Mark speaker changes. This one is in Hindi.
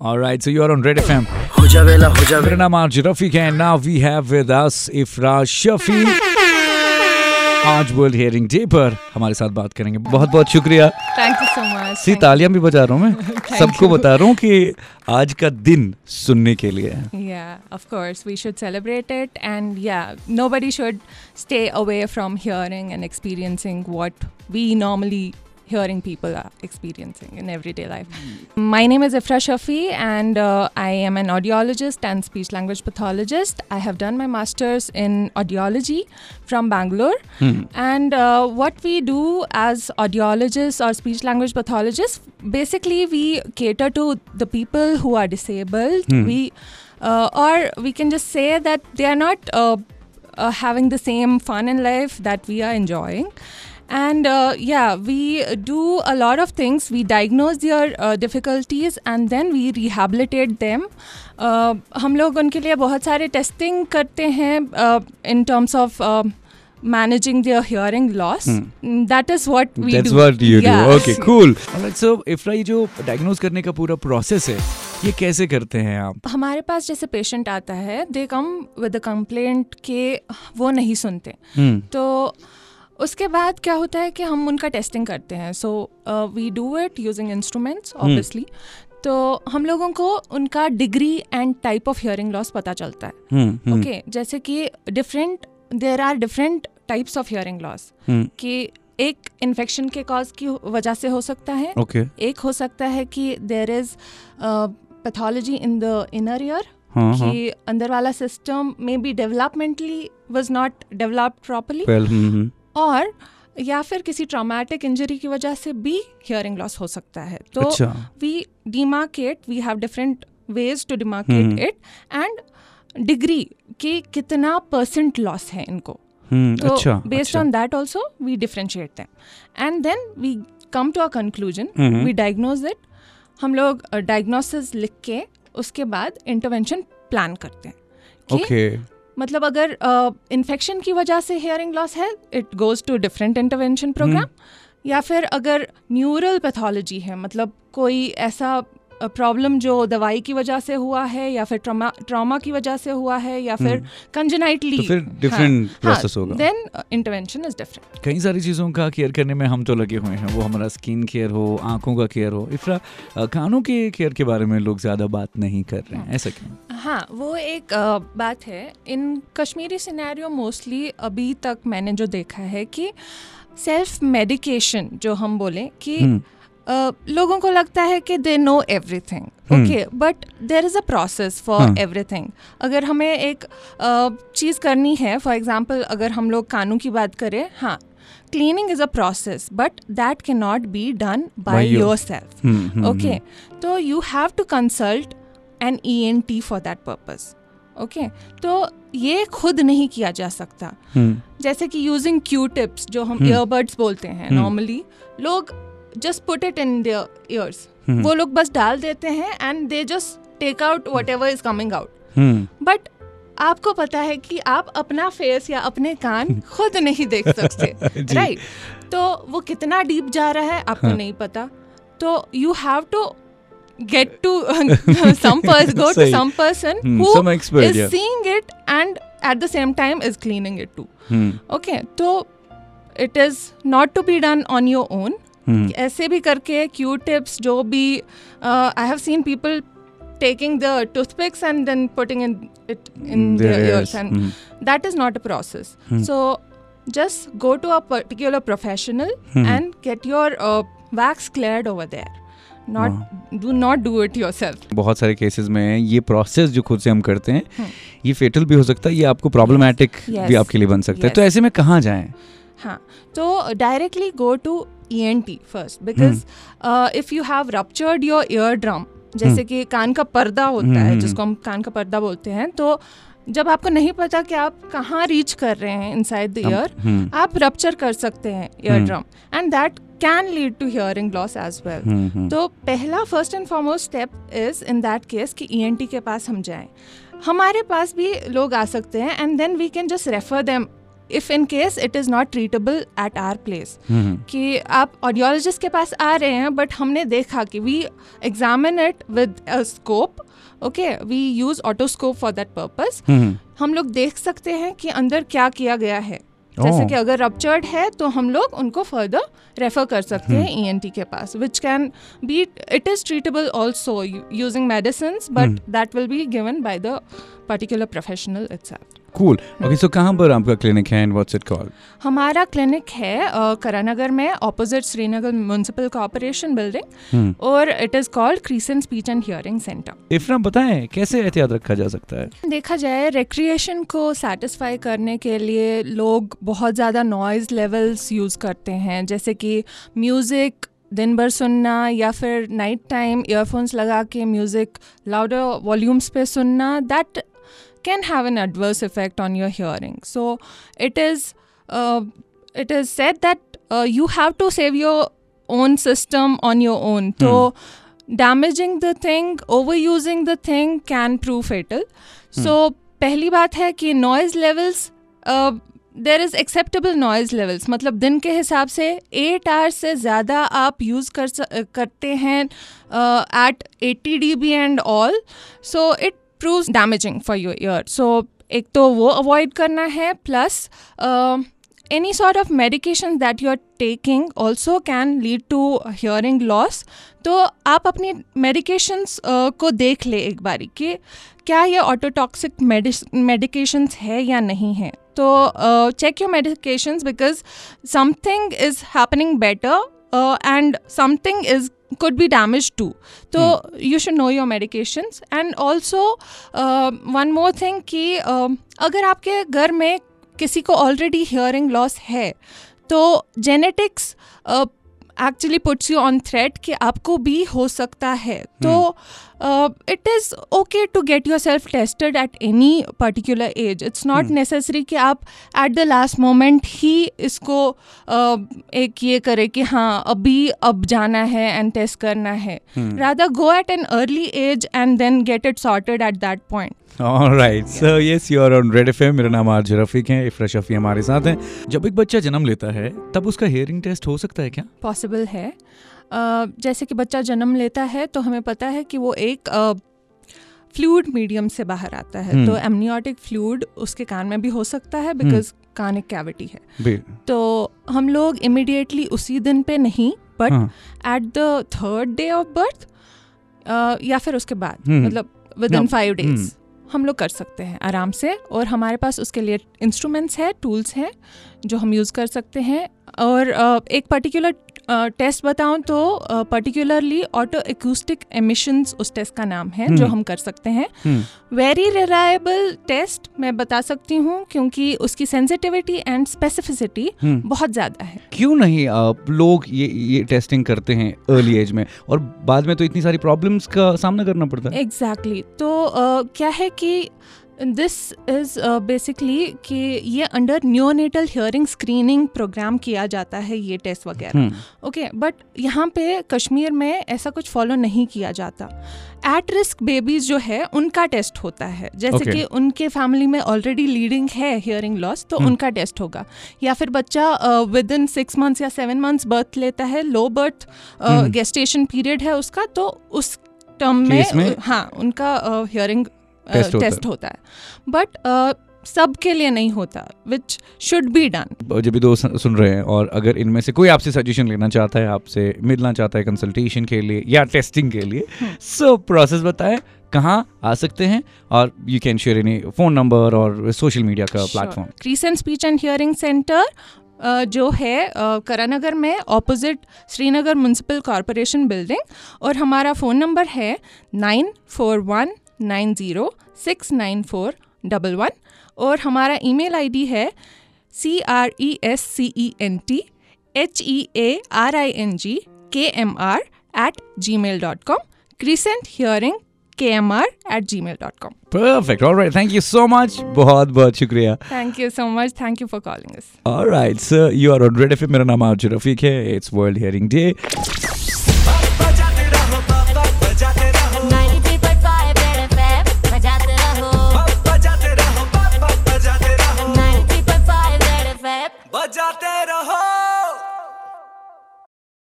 Speaker 1: All right, so you are on Red FM.
Speaker 2: Hujavela,
Speaker 1: Hujavela. My name is and now we have with us Ifra Shafi. आज वर्ल्ड हियरिंग डे पर हमारे साथ बात करेंगे बहुत बहुत शुक्रिया
Speaker 3: थैंक यू सो मच
Speaker 1: सी तालियाँ भी बजा रहा हूँ मैं सबको बता रहा हूँ कि आज का दिन सुनने के लिए है
Speaker 3: या of course we should celebrate it and या nobody should stay away from hearing and experiencing what we normally hearing people are experiencing in everyday life. My name is Ifra Shafi, and uh, I am an audiologist and speech language pathologist. I have done my master's in audiology from Bangalore, and uh, what we do as audiologists or speech language pathologists, basically we cater to the people who are disabled. We uh, or we can just say that they are not uh, uh, having the same fun in life that we are enjoying. And uh, yeah, we do a lot of things. We diagnose their uh, difficulties and then we rehabilitate them. Uh, हम लोग उनके लिए बहुत सारे टेस्टिंग करते हैं in terms of managing their hearing loss. Mm, That is what we
Speaker 1: That's
Speaker 3: do.
Speaker 1: what you
Speaker 3: Yeah.
Speaker 1: do. Okay, cool. Alright, so Ifra ये जो डायग्नोज करने का पूरा प्रोसेस है ये कैसे करते हैं आप
Speaker 3: हमारे पास जैसे पेशेंट आता है दे कम विद अ कंप्लेंट के वो नहीं सुनते
Speaker 1: हम्म
Speaker 3: तो उसके बाद क्या होता है कि हम उनका टेस्टिंग करते हैं। So we do it using instruments obviously तो हम लोगों को उनका degree and type of hearing loss पता चलता है।
Speaker 1: हम्म हम्म,
Speaker 3: ओके जैसे कि different there are different types of hearing loss कि एक इन्फेक्शन के कॉज की वजह से हो सकता है।
Speaker 1: ओके
Speaker 3: एक हो सकता है कि there is pathology in the inner ear कि अंदर वाला system may be developmentally was not developed properly और या फिर किसी ट्रामेटिक इंजरी की वजह से भी हियरिंग लॉस हो सकता है। तो we demarcate we have different ways to demarcate. It and degree कि कितना परसेंट लॉस है इनको।
Speaker 1: हम्म
Speaker 3: तो based on that also we differentiate them and then we come to a conclusion. We diagnose it हम लोग डायग्नोसिस लिख के उसके बाद इंटरवेंशन प्लान करते हैं। कि
Speaker 1: ओके
Speaker 3: मतलब अगर इन्फेक्शन uh, की वजह से हेयरिंग लॉस है it goes to different intervention program या फिर अगर न्यूरल पैथोलॉजी है मतलब कोई ऐसा प्रॉब्लम जो दवाई की वजह से हुआ है या फिर ट्रॉमा ट्रॉमा की वजह से हुआ है या फिर कंजेनाइटली
Speaker 1: तो फिर different process होगा।
Speaker 3: देन इंटरवेंशन इज़ डिफरेंट
Speaker 1: कई सारी चीज़ों का केयर करने में हम तो लगे हुए हैं। वो हमारा स्किन केयर हो आँखों का केयर हो। इफ्रा कानों के केयर के बारे में लोग ज़्यादा बात नहीं कर रहे हैं। ऐसा क्यों?
Speaker 3: हाँ वो एक अ, बात है। इन कश्मीरी सिनेरियो मोस्टली अभी तक मैंने जो देखा है कि सेल्फ मेडिकेशन जो हम बोलें कि
Speaker 1: हम्म।
Speaker 3: लोगों को लगता है कि they know everything. Okay but there is a process for. Everything अगर हमें एक uh, चीज़ करनी है फॉर एग्जांपल अगर हम लोग कानों की बात करें हाँ cleaning is a process but that cannot be done
Speaker 1: By
Speaker 3: by yourself okay तो you have to consult an E N T for that purpose okay तो ये खुद नहीं किया जा सकता
Speaker 1: हम्म,
Speaker 3: जैसे कि यूजिंग क्यू टिप्स जो हम
Speaker 1: हम्म।
Speaker 3: ईयरबड्स बोलते हैं
Speaker 1: हम्म।
Speaker 3: नॉर्मली लोग just put it in their ears. वो लोग बस डाल देते हैं and they just take out whatever is coming out but आपको पता है कि आप अपना फेस या अपने कान खुद नहीं देख सकते। राइट तो वो कितना डीप जा रहा है आपको
Speaker 1: हाँ।
Speaker 3: नहीं पता तो you have to get to some person go to
Speaker 1: सही।
Speaker 3: some person who
Speaker 1: some expert,
Speaker 3: is
Speaker 1: yeah.
Speaker 3: seeing it and at the same time is cleaning it too
Speaker 1: hmm,
Speaker 3: okay तो it is not to be done on your own
Speaker 1: hmm, Hmm.
Speaker 3: ऐसे भी करके क्यू टिप्स जो भी I have seen people taking the
Speaker 1: toothpicks
Speaker 3: and
Speaker 1: then
Speaker 3: putting
Speaker 1: in
Speaker 3: it in that is not
Speaker 1: a
Speaker 3: process so just go to a particular
Speaker 1: professional
Speaker 3: and get your wax clear over there not do not do it yourself
Speaker 1: बहुत सारे केसेस में ये प्रोसेस जो खुद से हम करते हैं ये फेटल भी हो सकता है ये आपको प्रॉब्लमैटिक भी आपके लिए बन सकता है। तो ऐसे में कहाँ जाए?
Speaker 3: हाँ तो directly go to E N T first because if you have ruptured your ear drum जैसे कि कान का पर्दा होता
Speaker 1: हम्म,
Speaker 3: है
Speaker 1: हम्म।
Speaker 3: जिसको हम कान का पर्दा बोलते हैं तो जब आपको नहीं पता कि आप कहाँ रीच कर रहे हैं इनसाइड द ईयर आप रप्चर कर सकते हैं ear. Drum and that can lead to hearing loss as well तो पहला first and foremost step is in that case कि ई एन टी के पास हम जाएँ। हमारे पास भी लोग आ सकते हैं and then we can just refer them if in case it is not treatable at our place कि आप ऑडियोलॉजिस्ट के पास आ रहे हैं बट हमने देखा कि we examine it with scope okay we use otoscope for that
Speaker 1: hmm
Speaker 3: हम लोग देख सकते हैं कि अंदर क्या किया गया है। जैसे
Speaker 1: Oh.
Speaker 3: कि अगर रप्चर्ड है तो हम लोग उनको फर्दर रेफर कर सकते हैं ई के पास which can be it is treatable also using medicine but that will be given by the particular professional itself
Speaker 1: cool okay so कहाँ पर आपका क्लिनिक है एंड व्हाट्स इट कॉल्ड
Speaker 3: हमारा क्लिनिक है करानगर में opposite Srinagar municipal corporation building और it is called Crescent speech and hearing centre
Speaker 1: Ifra बताएँ कैसे एहतियात रखा जा सकता है?
Speaker 3: देखा जाए रिक्रिएशन को सेटिस्फाई करने के लिए लोग बहुत ज़्यादा नॉइज़ लेवल्स यूज़ करते हैं जैसे कि म्यूज़िक दिन भर सुनना या फिर नाइट टाइम ईयरफोन्स लगा के म्यूज़िक लाउडर वॉल्यूम्स पे सुनना that can have an adverse effect on your hearing so it is it is said that uh, you have to save your own system on your own. So, damaging the thing, overusing the thing can prove fatal. So, पहली बात है कि noise levels there is acceptable noise levels मतलब दिन के हिसाब से एट आवर्स से ज़्यादा आप यूज़ कर करते हैं at eighty D B and also it prove damaging for your ear so एक तो वो अवॉइड करना है plus any sort of medication that you are taking also can lead to hearing loss तो आप अपनी मेडिकेशंस uh, को देख ले एक बारी कि क्या ये ऑटोटॉक्सिक मेडिकेशंस है या नहीं है। तो check your medications because something is happening better and something is could be damaged too so you should know your medications and also uh, one more thing कि uh, अगर आपके घर में किसी को ऑलरेडी हियरिंग लॉस है तो genetics actually puts you on threat कि आपको भी हो सकता है तो it is okay to get yourself tested at any particular age it's not necessary कि आप एट द लास्ट मोमेंट ही इसको uh, एक ये करें कि हाँ अभी अब जाना है एंड टेस्ट करना है। Rather go at an early age and then get it sorted at that point
Speaker 1: alright so yes you are on Red FM मेरा नाम आरज रफीक है इफरा शफी हमारे साथ हैं। जब एक बच्चा जन्म लेता है तब उसका हियरिंग टेस्ट हो सकता है क्या?
Speaker 3: पॉसिबल है। जैसे कि बच्चा जन्म लेता है तो हमें पता है कि वो एक फ्लूड मीडियम से बाहर आता है।
Speaker 1: हम्म।
Speaker 3: तो एमनियोटिक फ्लूड उसके कान में भी हो सकता है बिकॉज़ कान एक कैविटी है। तो हम लोग इमिडिएटली उसी दिन पे नहीं but at the third day of birth या फिर उसके बाद
Speaker 1: हम्म।
Speaker 3: मतलब within five days
Speaker 1: hmm.
Speaker 3: हम लोग कर सकते हैं आराम से। और हमारे पास उसके लिए इंस्ट्रूमेंट्स हैं टूल्स हैं जो हम यूज़ कर सकते हैं। और एक पर्टिकुलर टेस्ट बताऊँ तो पर्टिकुलरली ऑटो एक्यूस्टिक एमिशंस उस टेस्ट का नाम है जो
Speaker 1: हम्म।
Speaker 3: हम कर सकते हैं वेरी रिलायबल टेस्ट मैं बता सकती हूँ क्योंकि उसकी सेंसिटिविटी एंड स्पेसिफिसिटी। बहुत ज़्यादा है
Speaker 1: क्यों नहीं आप लोग ये ये टेस्टिंग करते हैं अर्ली एज में और बाद में तो इतनी सारी प्रॉब्लम्स का सामना करना पड़ता है
Speaker 3: एग्जैक्टली exactly. तो uh, क्या है कि दिस इज़ बेसिकली कि ये under neonatal hearing screening program किया जाता है ये टेस्ट वगैरह
Speaker 1: हम्म,
Speaker 3: ओके बट यहाँ पे कश्मीर में ऐसा कुछ फॉलो नहीं किया जाता एट रिस्क बेबीज जो है उनका टेस्ट होता है जैसे
Speaker 1: Okay.
Speaker 3: कि उनके फैमिली में ऑलरेडी लीडिंग है हियरिंग लॉस तो
Speaker 1: हम्म।
Speaker 3: उनका टेस्ट होगा या फिर बच्चा विद इन सिक्स मंथ्स या सेवन मंथ्स बर्थ लेता है low birth
Speaker 1: hmm.
Speaker 3: Gestation period है उसका तो उस टर्म में,
Speaker 1: में
Speaker 3: हाँ उनका हियरिंग
Speaker 1: Test होता
Speaker 3: टेस्ट होता है। बट सब के लिए नहीं होता विच शुड बी डन
Speaker 1: जब भी दोस्त सुन रहे हैं और अगर इनमें से कोई आपसे सजेशन लेना चाहता है आपसे मिलना चाहता है कंसल्टेशन के लिए या टेस्टिंग के लिए सो प्रोसेस बताएँ कहाँ आ सकते हैं और you can share any phone number और सोशल मीडिया का platform
Speaker 3: crescent speech and hearing centre जो है करानगर में opposite Srinagar municipal corporation building और हमारा फ़ोन नंबर है nine four one nine zero six nine four double one और हमारा ईमेल आईडी है C R E S C E N T H E A R I N G K M R at gmail dot com crescent hearing K M R at gmail dot com
Speaker 1: perfect alright thank you so much बहुत बहुत शुक्रिया.
Speaker 3: Thank you so much thank you for calling us
Speaker 1: alright sir you are on red FM मेरा नाम आरज़ू रफीक है. It's world Hearing day